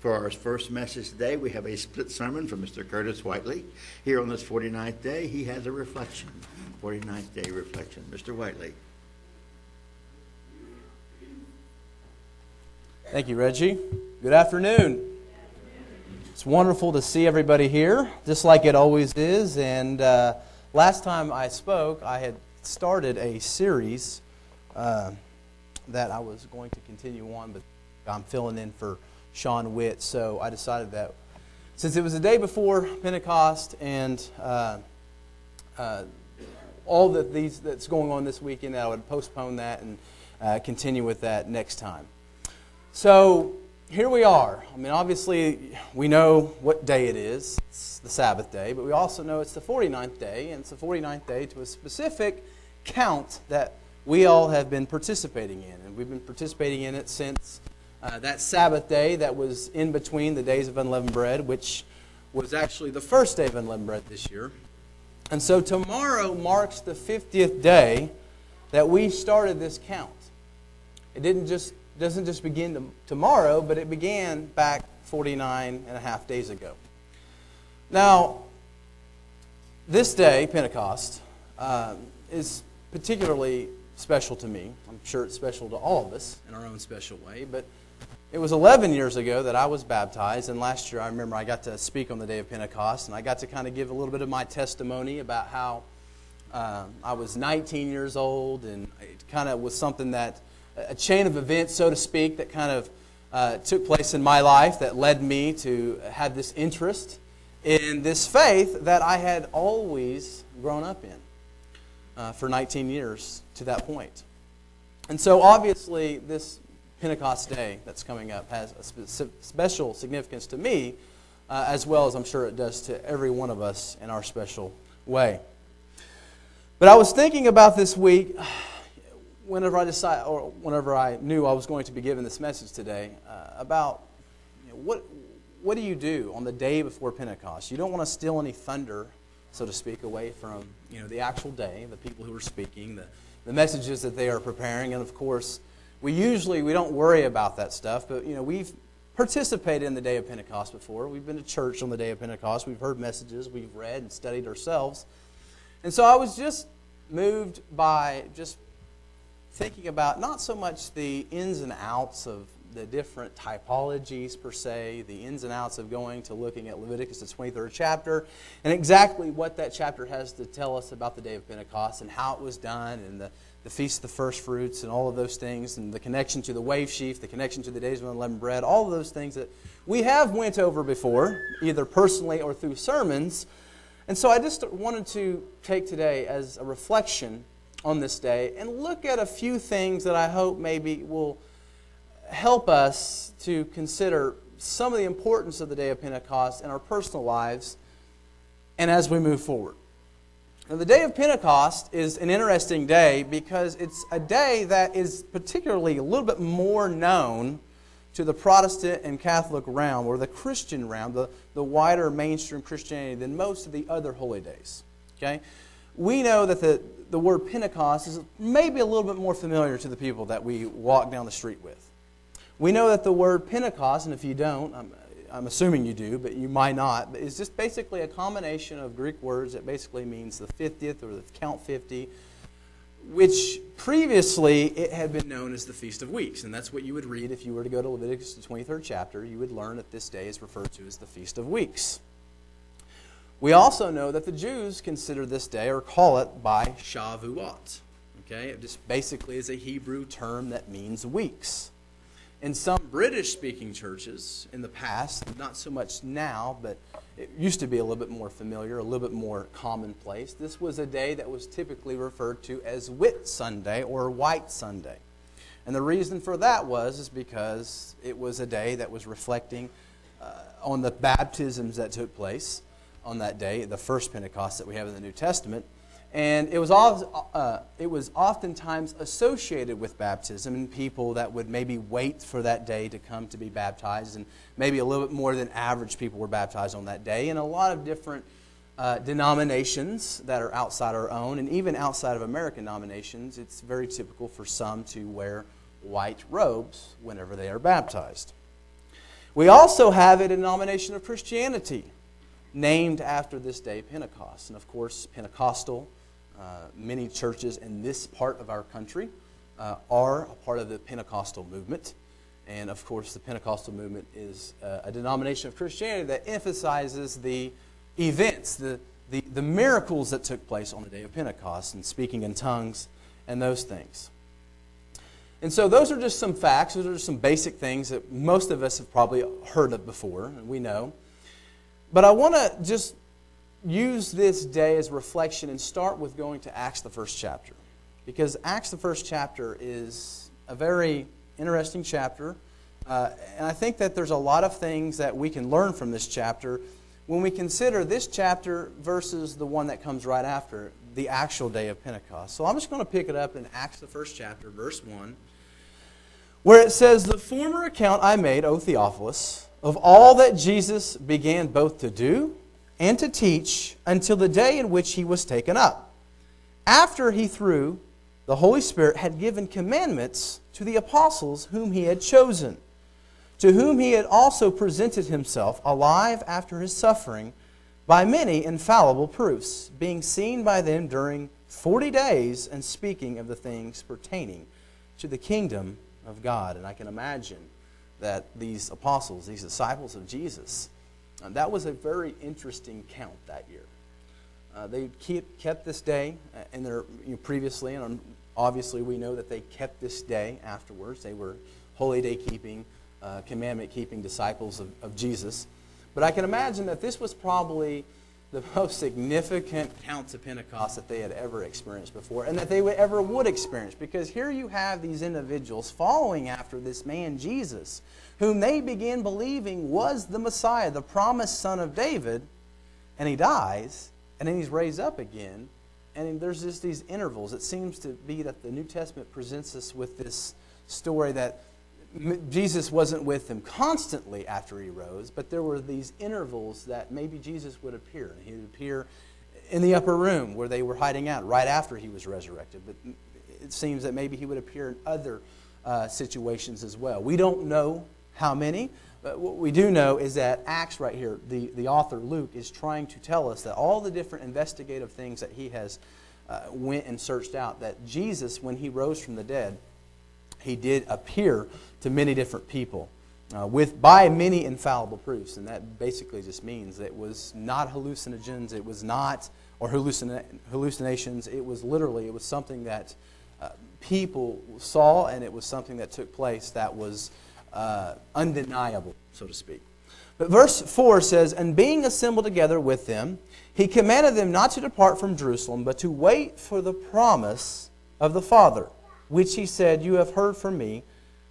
For our first message today, we have a split sermon from Mr. Curtis Whiteley. Here on this 49th day, he has a reflection. 49th day reflection. Mr. Whiteley. Thank you, Reggie. Good afternoon. It's wonderful to see everybody here, just like it always is. And uh, last time I spoke, I had started a series uh, that I was going to continue on, but I'm filling in for Sean Witt. So I decided that since it was the day before Pentecost and uh, uh all that these that's going on this weekend, I would postpone that and uh, continue with that next time. So here we are. I mean, obviously, we know what day it is. It's the Sabbath day, but we also know it's the 49th day, and it's the 49th day to a specific count that we all have been participating in. And we've been participating in it since uh, that Sabbath day that was in between the days of unleavened bread, which was actually the first day of unleavened bread this year. And so tomorrow marks the 50th day that we started this count. It didn't just doesn't just begin to, tomorrow, but it began back 49 and a half days ago. Now, this day, Pentecost, uh, is particularly special to me. I'm sure it's special to all of us in our own special way, but it was 11 years ago that I was baptized, and last year I remember I got to speak on the day of Pentecost, and I got to kind of give a little bit of my testimony about how uh, I was 19 years old, and it kind of was something that a chain of events, so to speak, that kind of uh, took place in my life that led me to have this interest in this faith that I had always grown up in uh, for 19 years to that point. And so, obviously, this Pentecost Day that's coming up has a spe- special significance to me, uh, as well as I'm sure it does to every one of us in our special way. But I was thinking about this week whenever I decided, or whenever I knew I was going to be given this message today, uh, about you know, what what do you do on the day before Pentecost? You don't want to steal any thunder, so to speak, away from you know the actual day, the people who are speaking, the the messages that they are preparing, and of course, we usually we don't worry about that stuff, but you know we've participated in the day of Pentecost before. We've been to church on the day of Pentecost. We've heard messages. We've read and studied ourselves, and so I was just moved by just thinking about not so much the ins and outs of the different typologies per se, the ins and outs of going to looking at Leviticus, the 23rd chapter, and exactly what that chapter has to tell us about the day of Pentecost and how it was done and the, the Feast of the First Fruits and all of those things and the connection to the wave sheaf, the connection to the days of unleavened bread, all of those things that we have went over before, either personally or through sermons. And so I just wanted to take today as a reflection on this day and look at a few things that I hope maybe will help us to consider some of the importance of the day of Pentecost in our personal lives and as we move forward. Now, the day of Pentecost is an interesting day because it's a day that is particularly a little bit more known to the Protestant and Catholic realm, or the Christian realm, the, the wider mainstream Christianity, than most of the other holy days. Okay? We know that the, the word Pentecost is maybe a little bit more familiar to the people that we walk down the street with. We know that the word Pentecost, and if you don't, I'm, I'm assuming you do, but you might not, it's just basically a combination of Greek words that basically means the 50th or the count 50, which previously it had been known as the Feast of Weeks. And that's what you would read if you were to go to Leviticus, the 23rd chapter. You would learn that this day is referred to as the Feast of Weeks. We also know that the Jews consider this day or call it by Shavuot. Okay, it just basically is a Hebrew term that means weeks. In some British speaking churches in the past, not so much now, but it used to be a little bit more familiar, a little bit more commonplace. This was a day that was typically referred to as Whit Sunday or White Sunday. And the reason for that was is because it was a day that was reflecting uh, on the baptisms that took place on that day, the first Pentecost that we have in the New Testament. And it was, uh, it was oftentimes associated with baptism, and people that would maybe wait for that day to come to be baptized, and maybe a little bit more than average people were baptized on that day. And a lot of different uh, denominations that are outside our own, and even outside of American denominations, it's very typical for some to wear white robes whenever they are baptized. We also have a denomination of Christianity named after this day, Pentecost. And of course, Pentecostal, many churches in this part of our country uh, are a part of the Pentecostal movement. And of course, the Pentecostal movement is uh, a denomination of Christianity that emphasizes the events, the, the, the miracles that took place on the day of Pentecost, and speaking in tongues and those things. And so, those are just some facts. Those are some basic things that most of us have probably heard of before, and we know. But I want to just use this day as reflection and start with going to Acts, the first chapter. Because Acts, the first chapter, is a very interesting chapter. Uh, and I think that there's a lot of things that we can learn from this chapter when we consider this chapter versus the one that comes right after, the actual day of Pentecost. So I'm just going to pick it up in Acts, the first chapter, verse 1, where it says, The former account I made, O Theophilus, of all that Jesus began both to do and to teach until the day in which he was taken up, after he, through the Holy Spirit, had given commandments to the apostles whom he had chosen, to whom he had also presented himself alive after his suffering by many infallible proofs, being seen by them during forty days and speaking of the things pertaining to the kingdom of God. And I can imagine that these apostles, these disciples of Jesus, uh, that was a very interesting count that year. Uh, they keep, kept this day uh, in their you know, previously, and obviously we know that they kept this day afterwards. They were holy day keeping, uh, commandment keeping disciples of, of Jesus. But I can imagine that this was probably the most significant counts of Pentecost that they had ever experienced before and that they would ever would experience. Because here you have these individuals following after this man Jesus, whom they began believing was the Messiah, the promised son of David, and he dies, and then he's raised up again. And there's just these intervals. It seems to be that the New Testament presents us with this story that Jesus wasn't with them constantly after he rose, but there were these intervals that maybe Jesus would appear. He would appear in the upper room where they were hiding out right after he was resurrected. But it seems that maybe he would appear in other uh, situations as well. We don't know how many, but what we do know is that Acts, right here, the, the author Luke is trying to tell us that all the different investigative things that he has uh, went and searched out, that Jesus, when he rose from the dead, he did appear to many different people uh, with by many infallible proofs, and that basically just means that it was not hallucinogens, it was not or hallucina- hallucinations. It was literally it was something that uh, people saw, and it was something that took place that was uh, undeniable, so to speak. But verse 4 says, And being assembled together with them, he commanded them not to depart from Jerusalem, but to wait for the promise of the Father which he said, You have heard from me.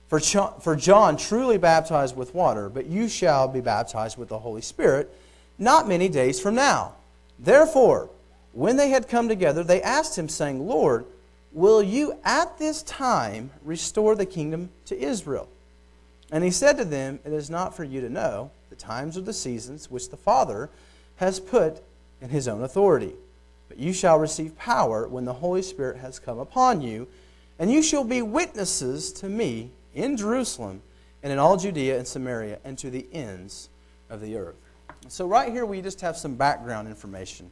For, for John truly baptized with water, but you shall be baptized with the Holy Spirit not many days from now. Therefore, when they had come together, they asked him, saying, Lord, will you at this time restore the kingdom to Israel? And he said to them, It is not for you to know the times or the seasons which the Father has put in his own authority. But you shall receive power when the Holy Spirit has come upon you and you shall be witnesses to me in Jerusalem and in all Judea and Samaria and to the ends of the earth. So, right here, we just have some background information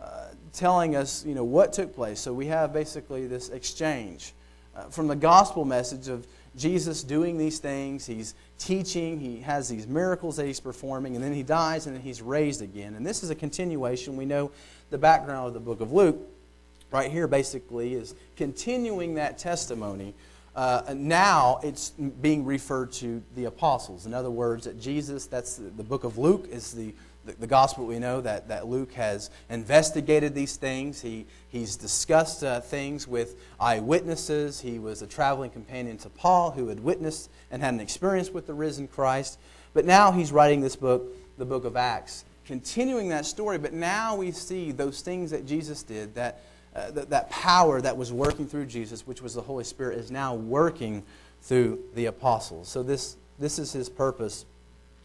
uh, telling us you know, what took place. So, we have basically this exchange uh, from the gospel message of Jesus doing these things. He's teaching, he has these miracles that he's performing, and then he dies and then he's raised again. And this is a continuation. We know the background of the book of Luke right here basically is continuing that testimony. Uh, now it's being referred to the apostles. In other words, that Jesus, that's the, the book of Luke, is the, the, the, gospel we know that, that Luke has investigated these things. He, he's discussed uh, things with eyewitnesses. He was a traveling companion to Paul who had witnessed and had an experience with the risen Christ. But now he's writing this book, the book of Acts, continuing that story. But now we see those things that Jesus did that uh, that, that power that was working through Jesus, which was the Holy Spirit, is now working through the apostles. So this, this is his purpose,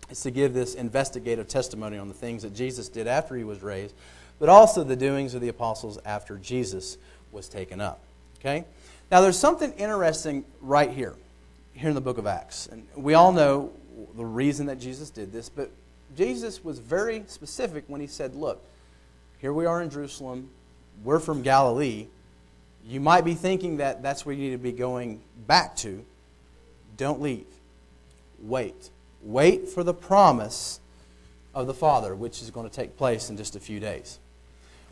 is to give this investigative testimony on the things that Jesus did after he was raised, but also the doings of the apostles after Jesus was taken up. Okay? Now there's something interesting right here, here in the book of Acts. And we all know the reason that Jesus did this, but Jesus was very specific when he said, Look, here we are in Jerusalem. We're from Galilee. You might be thinking that that's where you need to be going back to. Don't leave. Wait. Wait for the promise of the Father, which is going to take place in just a few days.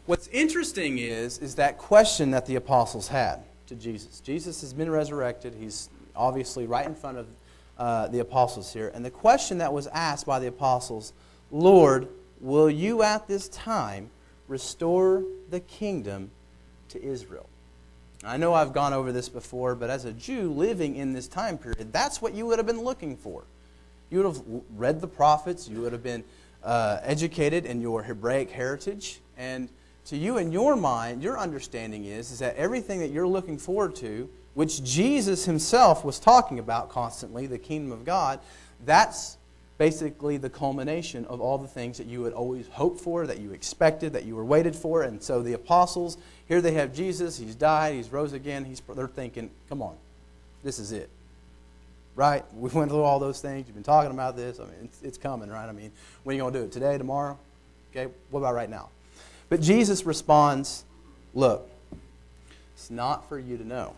What's interesting is, is that question that the apostles had to Jesus. Jesus has been resurrected. He's obviously right in front of uh, the apostles here. And the question that was asked by the apostles Lord, will you at this time restore the kingdom to Israel? I know I've gone over this before, but as a Jew living in this time period, that's what you would have been looking for. You would have read the prophets, you would have been uh, educated in your Hebraic heritage, and to you in your mind, your understanding is, is that everything that you're looking forward to, which Jesus himself was talking about constantly, the kingdom of God, that's basically the culmination of all the things that you had always hoped for, that you expected, that you were waited for. And so the apostles, here they have Jesus, he's died, he's rose again. He's, they're thinking, come on, this is it. Right? We went through all those things. You've been talking about this. I mean, it's, it's coming, right? I mean, when are you going to do it? Today, tomorrow? Okay, what about right now? But Jesus responds, Look, it's not for you to know.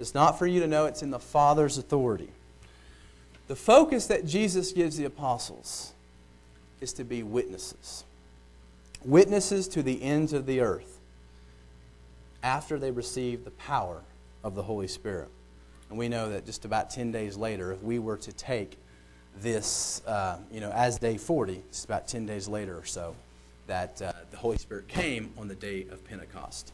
It's not for you to know, it's in the Father's authority. The focus that Jesus gives the apostles is to be witnesses. Witnesses to the ends of the earth after they receive the power of the Holy Spirit. And we know that just about 10 days later, if we were to take this, uh, you know, as day 40, it's about 10 days later or so, that uh, the Holy Spirit came on the day of Pentecost.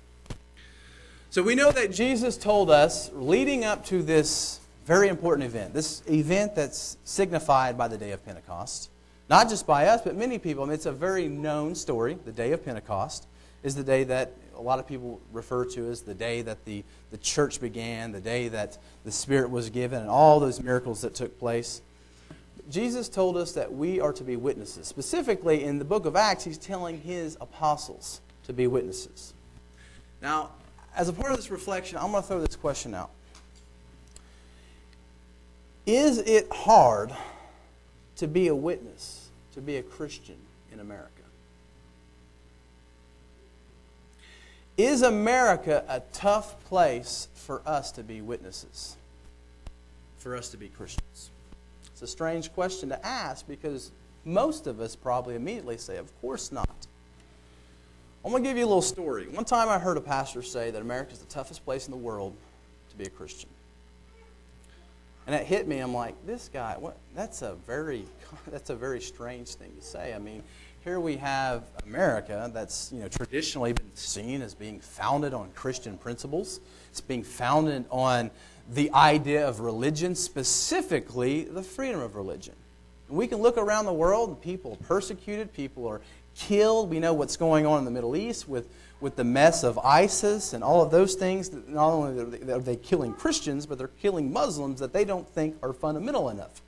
So we know that Jesus told us, leading up to this very important event, this event that's signified by the day of Pentecost, not just by us, but many people. I mean, it's a very known story. The day of Pentecost is the day that a lot of people refer to as the day that the, the church began, the day that the Spirit was given, and all those miracles that took place. Jesus told us that we are to be witnesses. Specifically, in the book of Acts, he's telling his apostles to be witnesses. Now, as a part of this reflection, I'm going to throw this question out. Is it hard to be a witness, to be a Christian in America? Is America a tough place for us to be witnesses? For us to be Christians? It's a strange question to ask because most of us probably immediately say, Of course not. I'm going to give you a little story. One time I heard a pastor say that America is the toughest place in the world to be a Christian. And it hit me. I'm like, this guy, what? That's a very, that's a very strange thing to say. I mean, here we have America that's you know traditionally been seen as being founded on Christian principles. It's being founded on the idea of religion, specifically the freedom of religion. We can look around the world people are persecuted, people are killed. We know what's going on in the Middle East with, with the mess of ISIS and all of those things. Not only are they killing Christians, but they're killing Muslims that they don't think are fundamental enough.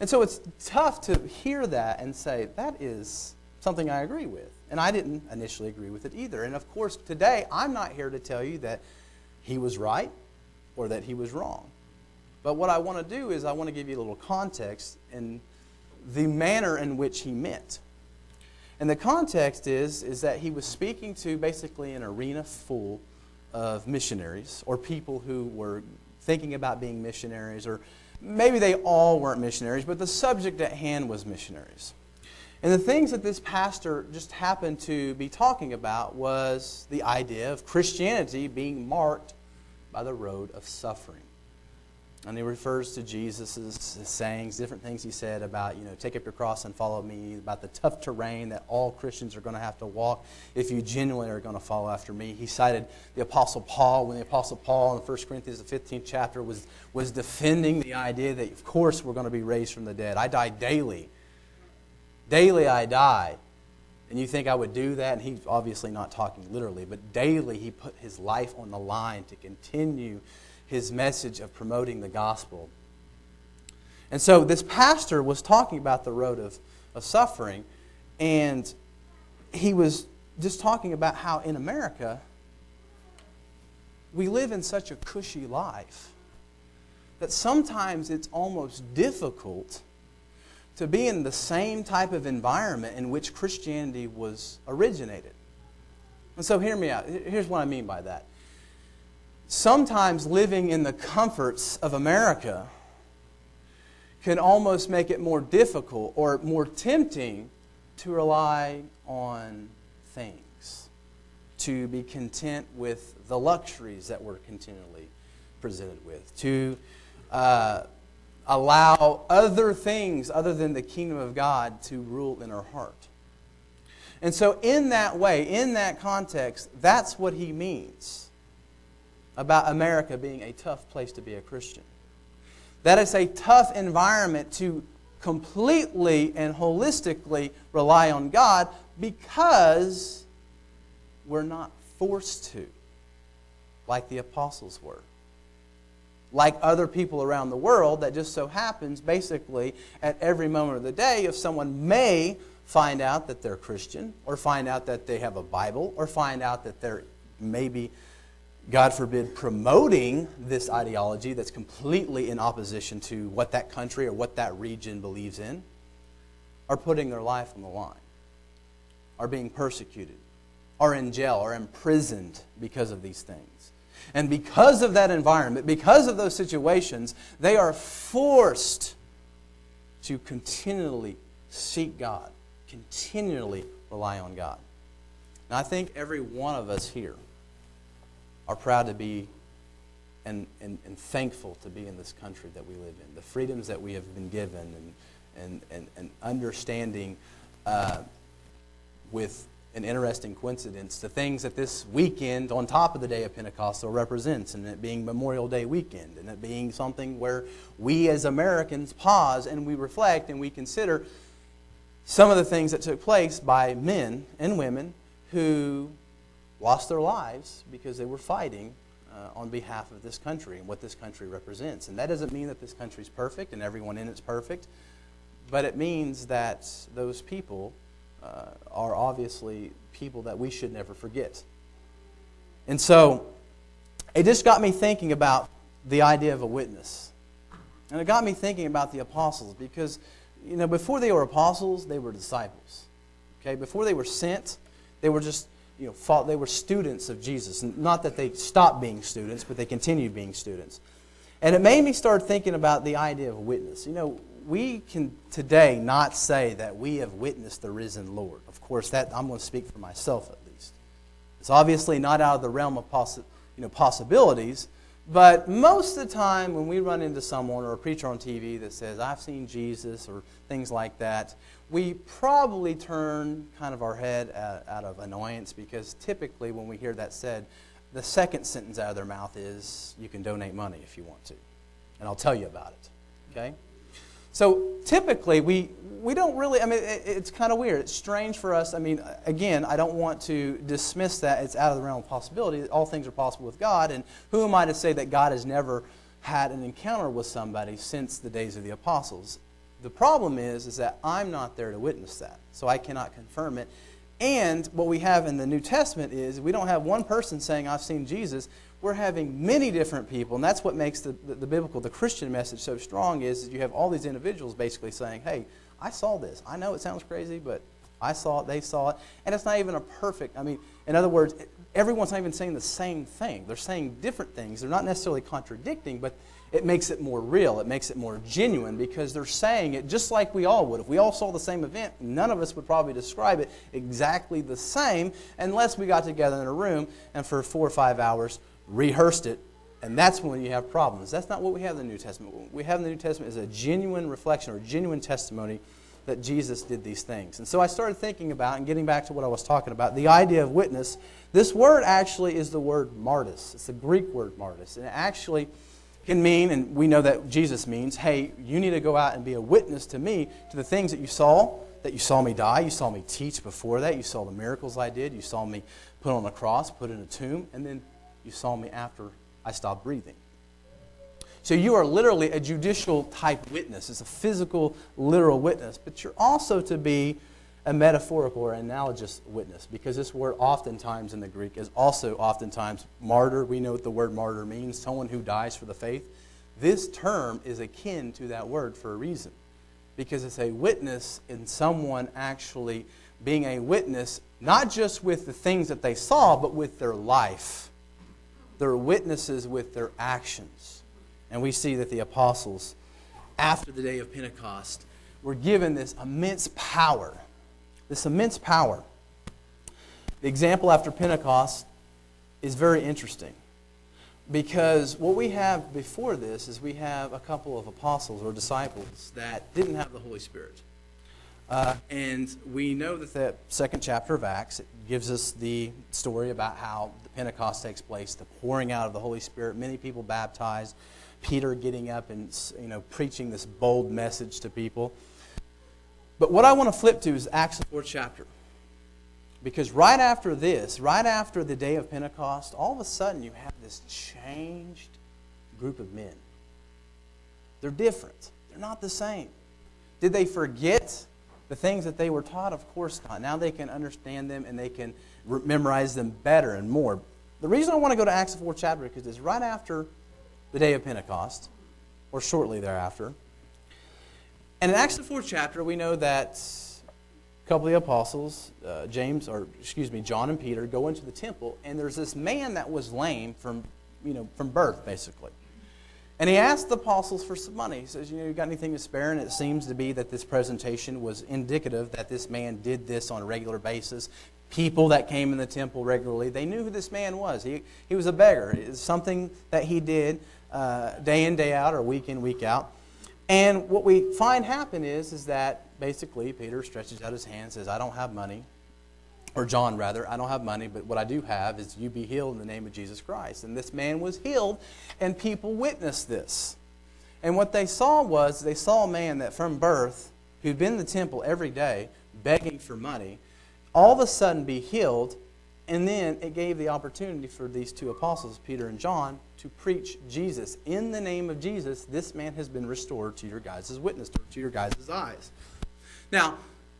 And so it's tough to hear that and say, that is something I agree with. And I didn't initially agree with it either. And of course, today, I'm not here to tell you that he was right or that he was wrong. But what I want to do is I want to give you a little context in the manner in which he meant. And the context is, is that he was speaking to basically an arena full of missionaries or people who were thinking about being missionaries, or maybe they all weren't missionaries, but the subject at hand was missionaries. And the things that this pastor just happened to be talking about was the idea of Christianity being marked by the road of suffering. And he refers to Jesus' sayings, different things he said about, you know, take up your cross and follow me, about the tough terrain that all Christians are going to have to walk if you genuinely are going to follow after me. He cited the Apostle Paul when the Apostle Paul in 1 Corinthians, the 15th chapter, was, was defending the idea that, of course, we're going to be raised from the dead. I die daily. Daily I die. And you think I would do that? And he's obviously not talking literally, but daily he put his life on the line to continue his message of promoting the gospel. And so this pastor was talking about the road of, of suffering, and he was just talking about how in America we live in such a cushy life that sometimes it's almost difficult to be in the same type of environment in which Christianity was originated. And so, hear me out. Here's what I mean by that. Sometimes living in the comforts of America can almost make it more difficult or more tempting to rely on things, to be content with the luxuries that we're continually presented with, to uh, allow other things other than the kingdom of God to rule in our heart. And so, in that way, in that context, that's what he means about America being a tough place to be a Christian. That it's a tough environment to completely and holistically rely on God because we're not forced to, like the apostles were. Like other people around the world, that just so happens, basically, at every moment of the day, if someone may find out that they're Christian, or find out that they have a Bible, or find out that they're maybe God forbid, promoting this ideology that's completely in opposition to what that country or what that region believes in, are putting their life on the line, are being persecuted, are in jail, are imprisoned because of these things. And because of that environment, because of those situations, they are forced to continually seek God, continually rely on God. Now, I think every one of us here are proud to be and, and, and thankful to be in this country that we live in. The freedoms that we have been given and, and, and, and understanding uh, with an interesting coincidence, the things that this weekend on top of the day of Pentecost represents, and it being Memorial Day weekend, and it being something where we as Americans pause and we reflect and we consider some of the things that took place by men and women who lost their lives because they were fighting uh, on behalf of this country and what this country represents. And that doesn't mean that this country is perfect and everyone in it's perfect, but it means that those people uh, are obviously people that we should never forget. And so it just got me thinking about the idea of a witness. And it got me thinking about the apostles because, you know, before they were apostles, they were disciples. Okay? Before they were sent, they were just you know, fought, they were students of Jesus. Not that they stopped being students, but they continued being students. And it made me start thinking about the idea of witness. You know, we can today not say that we have witnessed the risen Lord. Of course, that I'm going to speak for myself at least. It's obviously not out of the realm of possi- you know, possibilities, but most of the time when we run into someone or a preacher on TV that says, I've seen Jesus or things like that, we probably turn kind of our head out of annoyance because typically when we hear that said, the second sentence out of their mouth is, You can donate money if you want to. And I'll tell you about it. Okay? So typically, we, we don't really, I mean, it, it's kind of weird. It's strange for us. I mean, again, I don't want to dismiss that it's out of the realm of possibility. All things are possible with God. And who am I to say that God has never had an encounter with somebody since the days of the apostles? The problem is, is that I'm not there to witness that, so I cannot confirm it. And what we have in the New Testament is we don't have one person saying, I've seen Jesus. We're having many different people, and that's what makes the, the, the biblical, the Christian message so strong is that you have all these individuals basically saying, hey, I saw this. I know it sounds crazy, but I saw it, they saw it. And it's not even a perfect, I mean, in other words, everyone's not even saying the same thing. They're saying different things. They're not necessarily contradicting, but it makes it more real. It makes it more genuine because they're saying it just like we all would. If we all saw the same event, none of us would probably describe it exactly the same unless we got together in a room and for four or five hours rehearsed it. And that's when you have problems. That's not what we have in the New Testament. What we have in the New Testament is a genuine reflection or genuine testimony that Jesus did these things. And so I started thinking about, and getting back to what I was talking about, the idea of witness. This word actually is the word martis. It's the Greek word martis. And it actually can mean, and we know that Jesus means, hey, you need to go out and be a witness to me to the things that you saw, that you saw me die, you saw me teach before that, you saw the miracles I did, you saw me put on a cross, put in a tomb, and then you saw me after I stopped breathing. So you are literally a judicial type witness. It's a physical, literal witness, but you're also to be a metaphorical or analogous witness because this word oftentimes in the Greek is also oftentimes martyr. We know what the word martyr means someone who dies for the faith. This term is akin to that word for a reason. because it's a witness in someone actually being a witness, not just with the things that they saw, but with their life. They're witnesses with their actions. And we see that the apostles, after the day of Pentecost, were given this immense power. This immense power. The example after Pentecost is very interesting because what we have before this is we have a couple of apostles or disciples that didn't have the Holy Spirit. Uh, and we know that the second chapter of Acts gives us the story about how the Pentecost takes place, the pouring out of the Holy Spirit, many people baptized, Peter getting up and you know preaching this bold message to people. But what I want to flip to is Acts the fourth chapter. Because right after this, right after the day of Pentecost, all of a sudden you have this changed group of men. They're different. They're not the same. Did they forget the things that they were taught? Of course not. Now they can understand them and they can memorize them better and more. The reason I want to go to Acts 4 chapter is because it's right after the day of Pentecost, or shortly thereafter. And in Acts the fourth chapter, we know that a couple of the apostles, uh, James, or excuse me, John and Peter, go into the temple, and there's this man that was lame from, you know, from birth, basically. And he asked the apostles for some money. He says, You know, you got anything to spare? And it seems to be that this presentation was indicative that this man did this on a regular basis. People that came in the temple regularly, they knew who this man was. He, he was a beggar. It's something that he did uh, day in, day out, or week in, week out. And what we find happen is, is that basically Peter stretches out his hand and says, I don't have money. Or John, rather, I don't have money, but what I do have is you be healed in the name of Jesus Christ. And this man was healed, and people witnessed this. And what they saw was they saw a man that from birth, who'd been in the temple every day, begging for money, all of a sudden be healed. And then it gave the opportunity for these two apostles, Peter and John, to preach Jesus. In the name of Jesus, this man has been restored to your guys' witness, to your guys' eyes. Now,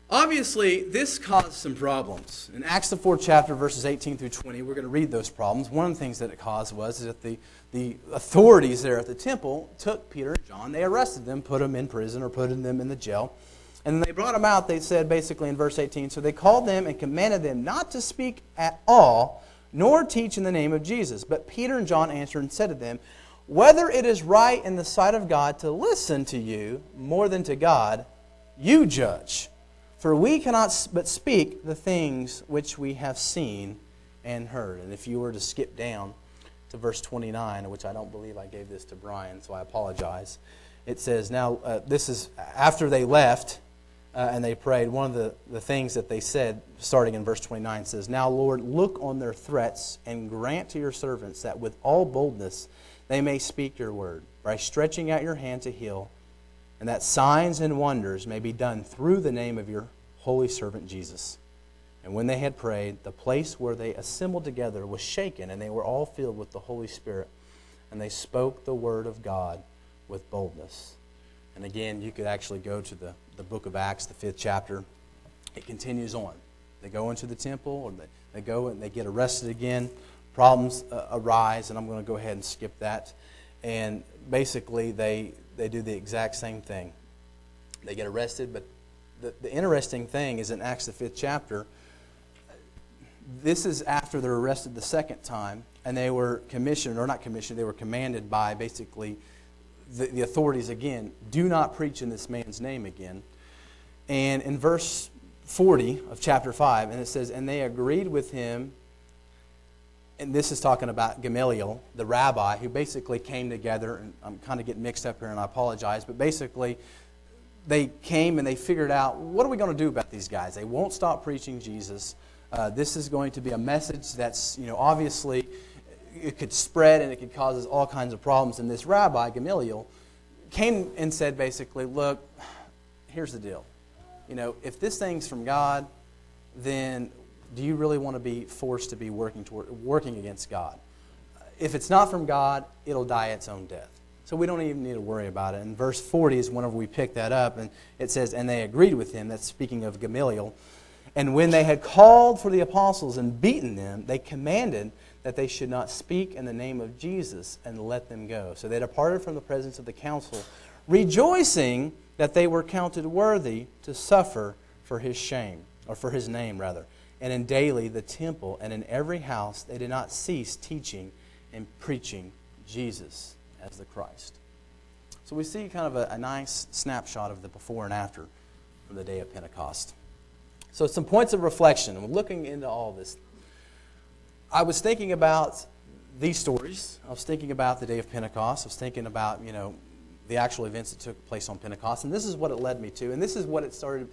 obviously, this caused some problems. In Acts the fourth chapter, verses 18 through 20, we're going to read those problems. One of the things that it caused was that the, the authorities there at the temple took Peter and John, they arrested them, put them in prison or put them in the jail. And they brought them out, they said basically in verse 18, so they called them and commanded them not to speak at all nor teach in the name of Jesus. But Peter and John answered and said to them, Whether it is right in the sight of God to listen to you more than to God, you judge. For we cannot but speak the things which we have seen and heard. And if you were to skip down to verse 29, which I don't believe I gave this to Brian, so I apologize. It says, Now, uh, this is after they left uh, and they prayed, one of the, the things that they said, starting in verse 29, says, Now, Lord, look on their threats and grant to your servants that with all boldness they may speak your word, by stretching out your hand to heal, and that signs and wonders may be done through the name of your holy servant Jesus. And when they had prayed, the place where they assembled together was shaken, and they were all filled with the Holy Spirit, and they spoke the word of God with boldness. And again, you could actually go to the, the book of Acts, the fifth chapter. It continues on. They go into the temple, or they, they go and they get arrested again. Problems uh, arise, and I'm going to go ahead and skip that. And basically, they, they do the exact same thing. They get arrested, but the, the interesting thing is in Acts, the fifth chapter, this is after they're arrested the second time, and they were commissioned, or not commissioned, they were commanded by basically the, the authorities again do not preach in this man's name again. And in verse 40 of chapter 5, and it says, And they agreed with him. And this is talking about Gamaliel, the rabbi, who basically came together. And I'm kind of getting mixed up here, and I apologize. But basically, they came and they figured out what are we going to do about these guys? They won't stop preaching Jesus. Uh, this is going to be a message that's, you know, obviously it could spread and it could cause all kinds of problems. And this rabbi, Gamaliel, came and said basically, look, here's the deal. You know, if this thing's from God, then do you really want to be forced to be working toward working against God? If it's not from God, it'll die its own death. So we don't even need to worry about it. And verse 40 is whenever we pick that up, and it says, And they agreed with him. That's speaking of Gamaliel. And when they had called for the apostles and beaten them, they commanded that they should not speak in the name of Jesus and let them go. So they departed from the presence of the council, rejoicing that they were counted worthy to suffer for his shame, or for his name, rather. And in daily the temple and in every house they did not cease teaching and preaching Jesus as the Christ. So we see kind of a, a nice snapshot of the before and after from the day of Pentecost. So, some points of reflection. looking into all this. I was thinking about these stories. I was thinking about the day of Pentecost. I was thinking about, you know, the actual events that took place on Pentecost. And this is what it led me to. And this is what it started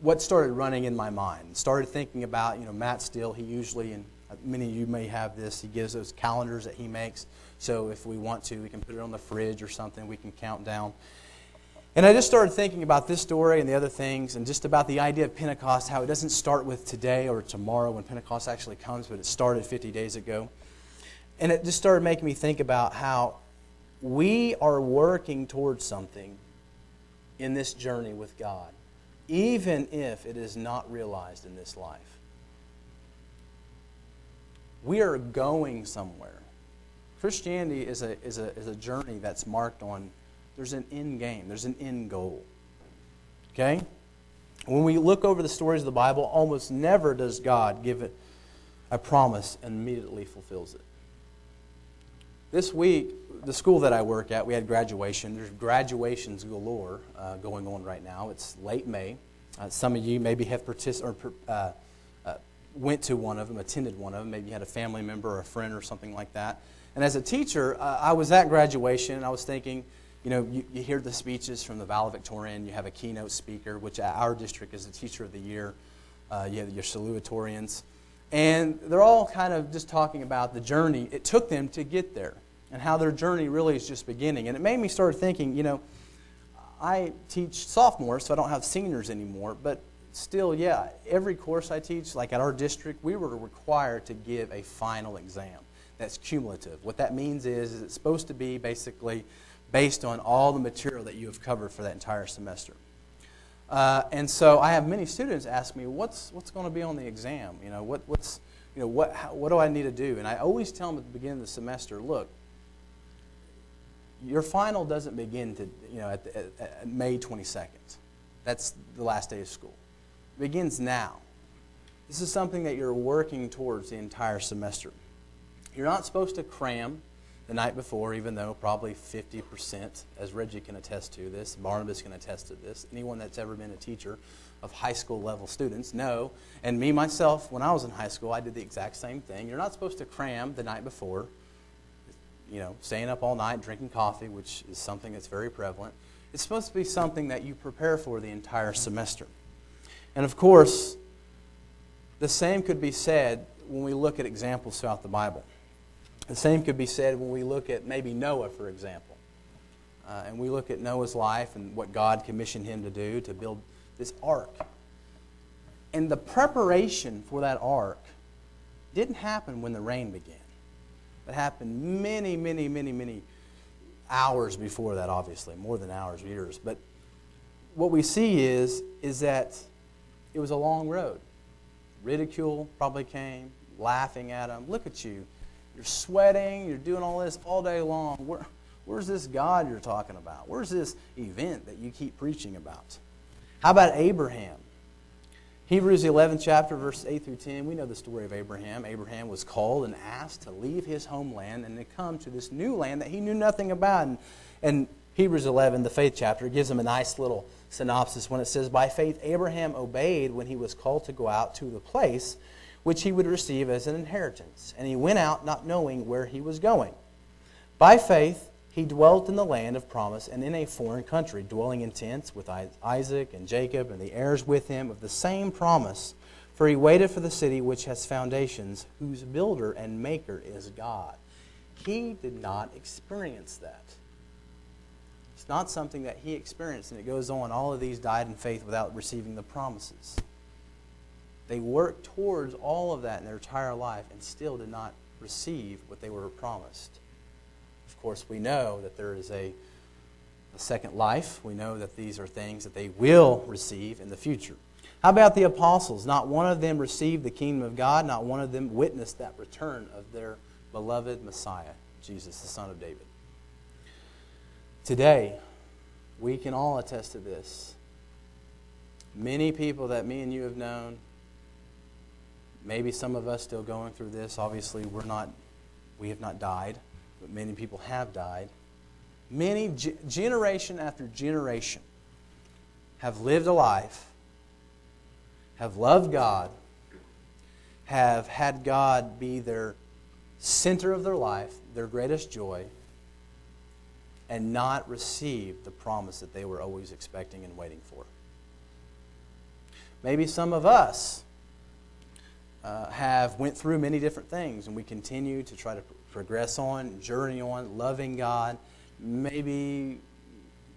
what started running in my mind. Started thinking about, you know, Matt Steele, he usually, and many of you may have this, he gives those calendars that he makes. So if we want to, we can put it on the fridge or something, we can count down. And I just started thinking about this story and the other things, and just about the idea of Pentecost, how it doesn't start with today or tomorrow when Pentecost actually comes, but it started 50 days ago. And it just started making me think about how we are working towards something in this journey with God, even if it is not realized in this life. We are going somewhere. Christianity is a, is a, is a journey that's marked on, there's an end game, there's an end goal. Okay? When we look over the stories of the Bible, almost never does God give it a promise and immediately fulfills it. This week, the school that I work at, we had graduation. There's graduations galore uh, going on right now. It's late May. Uh, some of you maybe have participated or uh, uh, went to one of them, attended one of them. Maybe you had a family member or a friend or something like that. And as a teacher, uh, I was at graduation and I was thinking, you know, you, you, hear the speeches from the valedictorian, you have a keynote speaker, which at our district is the teacher of the year. Uh, you have your salutatorians. And they're all kind of just talking about the journey it took them to get there and how their journey really is just beginning. And it made me start thinking, you know, I teach sophomores, so I don't have seniors anymore, but still, yeah, every course I teach, like at our district, we were required to give a final exam that's cumulative. What that means is, is it's supposed to be basically based on all the material that you have covered for that entire semester. Uh, and so I have many students ask me, what's, what's going to be on the exam? You know, what, what's, you know what, how, what do I need to do? And I always tell them at the beginning of the semester, look, your final doesn't begin to, you know, at, the, at, at May 22nd. That's the last day of school. It begins now. This is something that you're working towards the entire semester. You're not supposed to cram the night before, even though probably 50%, as Reggie can attest to this, Barnabas can attest to this, anyone that's ever been a teacher of high school level students know. And me, myself, when I was in high school, I did the exact same thing. You're not supposed to cram the night before, you know, staying up all night, drinking coffee, which is something that's very prevalent. It's supposed to be something that you prepare for the entire semester. And of course, the same could be said when we look at examples throughout the Bible. The same could be said when we look at maybe Noah, for example. Uh, and we look at Noah's life and what God commissioned him to do to build this ark. And the preparation for that ark didn't happen when the rain began. It happened many, many, many, many hours before that, obviously, more than hours, years. But what we see is, is that it was a long road. Ridicule probably came, laughing at him. Look at you. You're sweating, you're doing all this all day long. Where, where's this God you're talking about? Where's this event that you keep preaching about? How about Abraham? Hebrews 11 chapter, verses 8 through 10, we know the story of Abraham. Abraham was called and asked to leave his homeland and to come to this new land that he knew nothing about. And, and Hebrews 11, the faith chapter, gives him a nice little synopsis when it says, By faith, Abraham obeyed when he was called to go out to the place which he would receive as an inheritance. And he went out not knowing where he was going. By faith, he dwelt in the land of promise and in a foreign country, dwelling in tents with Isaac and Jacob and the heirs with him of the same promise. For he waited for the city which has foundations, whose builder and maker is God. He did not experience that. It's not something that he experienced, and it goes on. All of these died in faith without receiving the promises. They worked towards all of that in their entire life and still did not receive what they were promised. Of course, we know that there is a, a second life. We know that these are things that they will receive in the future. How about the apostles? Not one of them received the kingdom of God, not one of them witnessed that return of their beloved Messiah, Jesus, the Son of David. Today, we can all attest to this. Many people that me and you have known, maybe some of us still going through this. Obviously, we're not, we have not died, but many people have died. Many, ge- generation after generation, have lived a life, have loved God, have had God be their center of their life, their greatest joy, and not received the promise that they were always expecting and waiting for. Maybe some of us uh, have went through many different things, and we continue to try to progress on, journey on, loving God. Maybe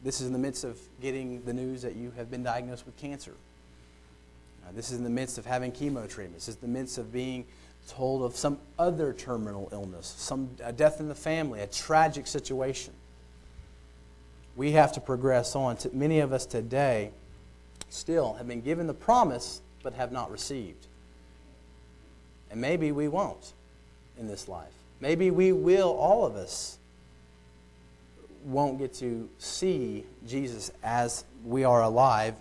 this is in the midst of getting the news that you have been diagnosed with cancer. Uh, this is in the midst of having chemo treatments. This is in the midst of being told of some other terminal illness, some a death in the family, a tragic situation. We have to progress on. Many of us today still have been given the promise but have not received. And maybe we won't in this life. Maybe we will, all of us, won't get to see Jesus as we are alive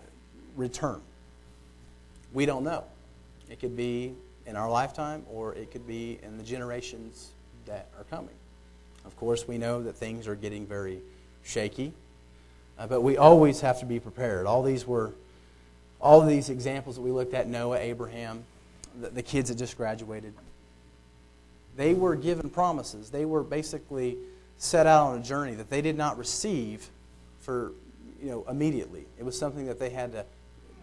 return. We don't know. It could be in our lifetime or it could be in the generations that are coming. Of course, we know that things are getting very shaky, uh, but we always have to be prepared. All these were all these examples that we looked at Noah, Abraham, the, the kids that just graduated they were given promises. They were basically set out on a journey that they did not receive for you know immediately. It was something that they had to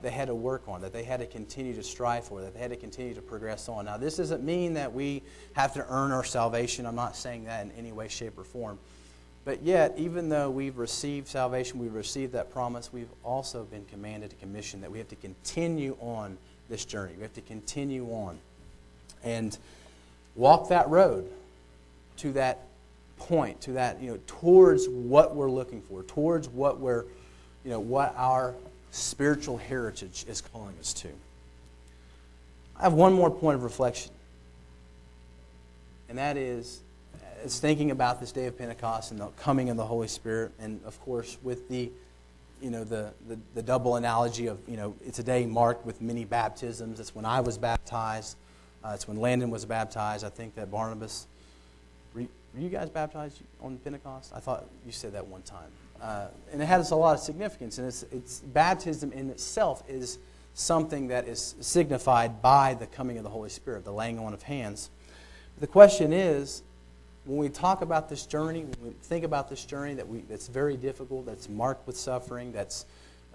they had to work on, that they had to continue to strive for, that they had to continue to progress on. Now, this doesn't mean that we have to earn our salvation. I'm not saying that in any way, shape, or form. But yet, even though we've received salvation, we've received that promise, we've also been commanded, a commission that we have to continue on this journey. We have to continue on and walk that road to that point, to that, you know, towards what we're looking for, towards what we're, you know, what our spiritual heritage is calling us to. I have one more point of reflection, and that is, is thinking about this day of Pentecost and the coming of the Holy Spirit, and of course, with the you know the, the, the double analogy of you know it's a day marked with many baptisms. It's when I was baptized. Uh, it's when Landon was baptized. I think that Barnabas. Were you, were you guys baptized on Pentecost? I thought you said that one time. Uh, and it has a lot of significance. And it's, it's baptism in itself is something that is signified by the coming of the Holy Spirit, the laying on of hands. The question is, when we talk about this journey, when we think about this journey that we, that's very difficult, that's marked with suffering, that's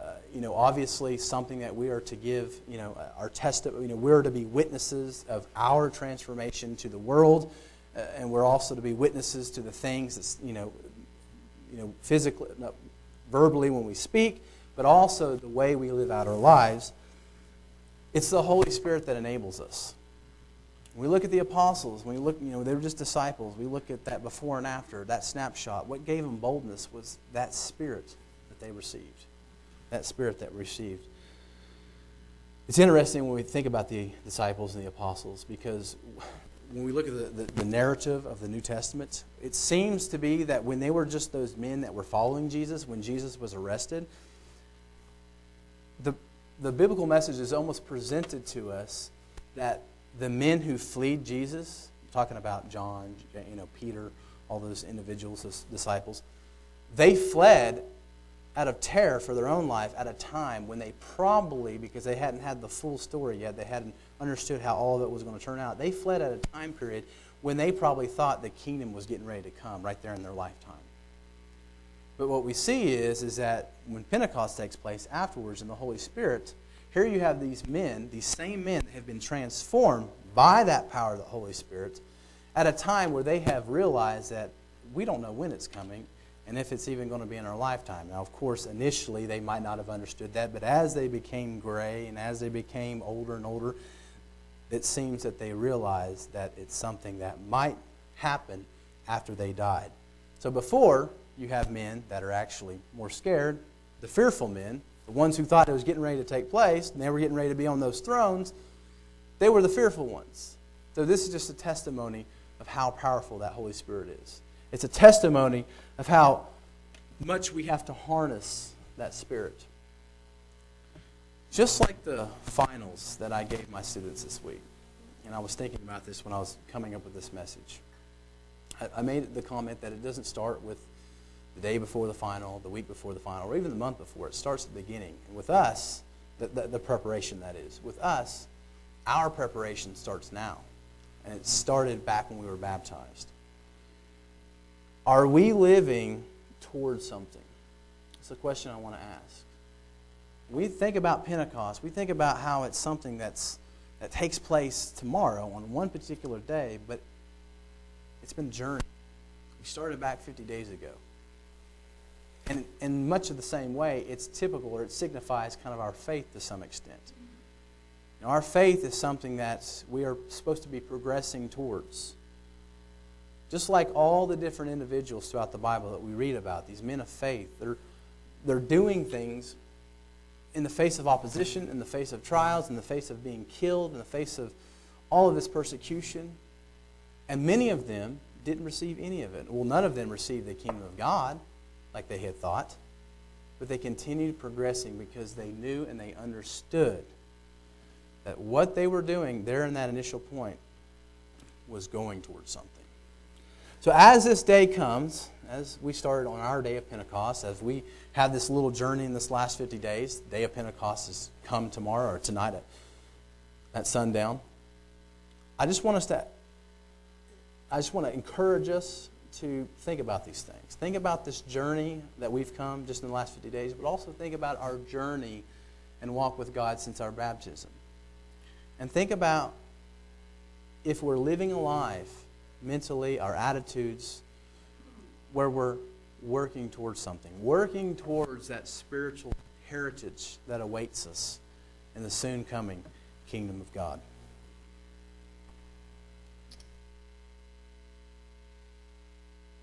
uh, you know, obviously something that we are to give, you know, our testimony, you know, we're to be witnesses of our transformation to the world, uh, and we're also to be witnesses to the things that, you know, you know, physically, verbally when we speak, but also the way we live out our lives. It's the Holy Spirit that enables us. We look at the apostles, we look, you know, they were just disciples. We look at that before and after, that snapshot. What gave them boldness was that spirit that they received that spirit that received. It's interesting when we think about the disciples and the apostles because when we look at the, the, the, narrative of the New Testament, it seems to be that when they were just those men that were following Jesus, when Jesus was arrested, the, the biblical message is almost presented to us that the men who fled Jesus, talking about John, you know, Peter, all those individuals, those disciples, they fled out of terror for their own life at a time when they probably, because they hadn't had the full story yet, they hadn't understood how all of it was going to turn out, they fled at a time period when they probably thought the kingdom was getting ready to come right there in their lifetime. But what we see is, is that when Pentecost takes place afterwards in the Holy Spirit, here you have these men, these same men that have been transformed by that power of the Holy Spirit at a time where they have realized that we don't know when it's coming and if it's even going to be in our lifetime. Now, of course, initially they might not have understood that, but as they became gray and as they became older and older, it seems that they realized that it's something that might happen after they died. So before, you have men that are actually more scared, the fearful men, the ones who thought it was getting ready to take place, and they were getting ready to be on those thrones, they were the fearful ones. So this is just a testimony of how powerful that Holy Spirit is. It's a testimony of how much we have to harness that spirit. Just like the finals that I gave my students this week, and I was thinking about this when I was coming up with this message. I, I made the comment that it doesn't start with the day before the final, the week before the final, or even the month before. It starts at the beginning. And with us, the, the, the preparation that is, with us, our preparation starts now. And it started back when we were baptized. Are we living towards something? It's a question I want to ask. We think about Pentecost, we think about how it's something that's, that takes place tomorrow on one particular day, but it's been a journey. We started back 50 days ago. And in much of the same way, it's typical or it signifies kind of our faith to some extent. Our faith is something that we are supposed to be progressing towards. Just like all the different individuals throughout the Bible that we read about, these men of faith, they're, they're doing things in the face of opposition, in the face of trials, in the face of being killed, in the face of all of this persecution. And many of them didn't receive any of it. Well, none of them received the kingdom of God like they had thought, but they continued progressing because they knew and they understood that what they were doing there in that initial point was going towards something. So, as this day comes, as we started on our day of Pentecost, as we have this little journey in this last 50 days, day of Pentecost has come tomorrow or tonight at, at sundown. I just want us to, I just want to encourage us to think about these things. Think about this journey that we've come just in the last 50 days, but also think about our journey and walk with God since our baptism. And think about if we're living a life mentally, our attitudes, where we're working towards something, working towards that spiritual heritage that awaits us in the soon coming kingdom of God.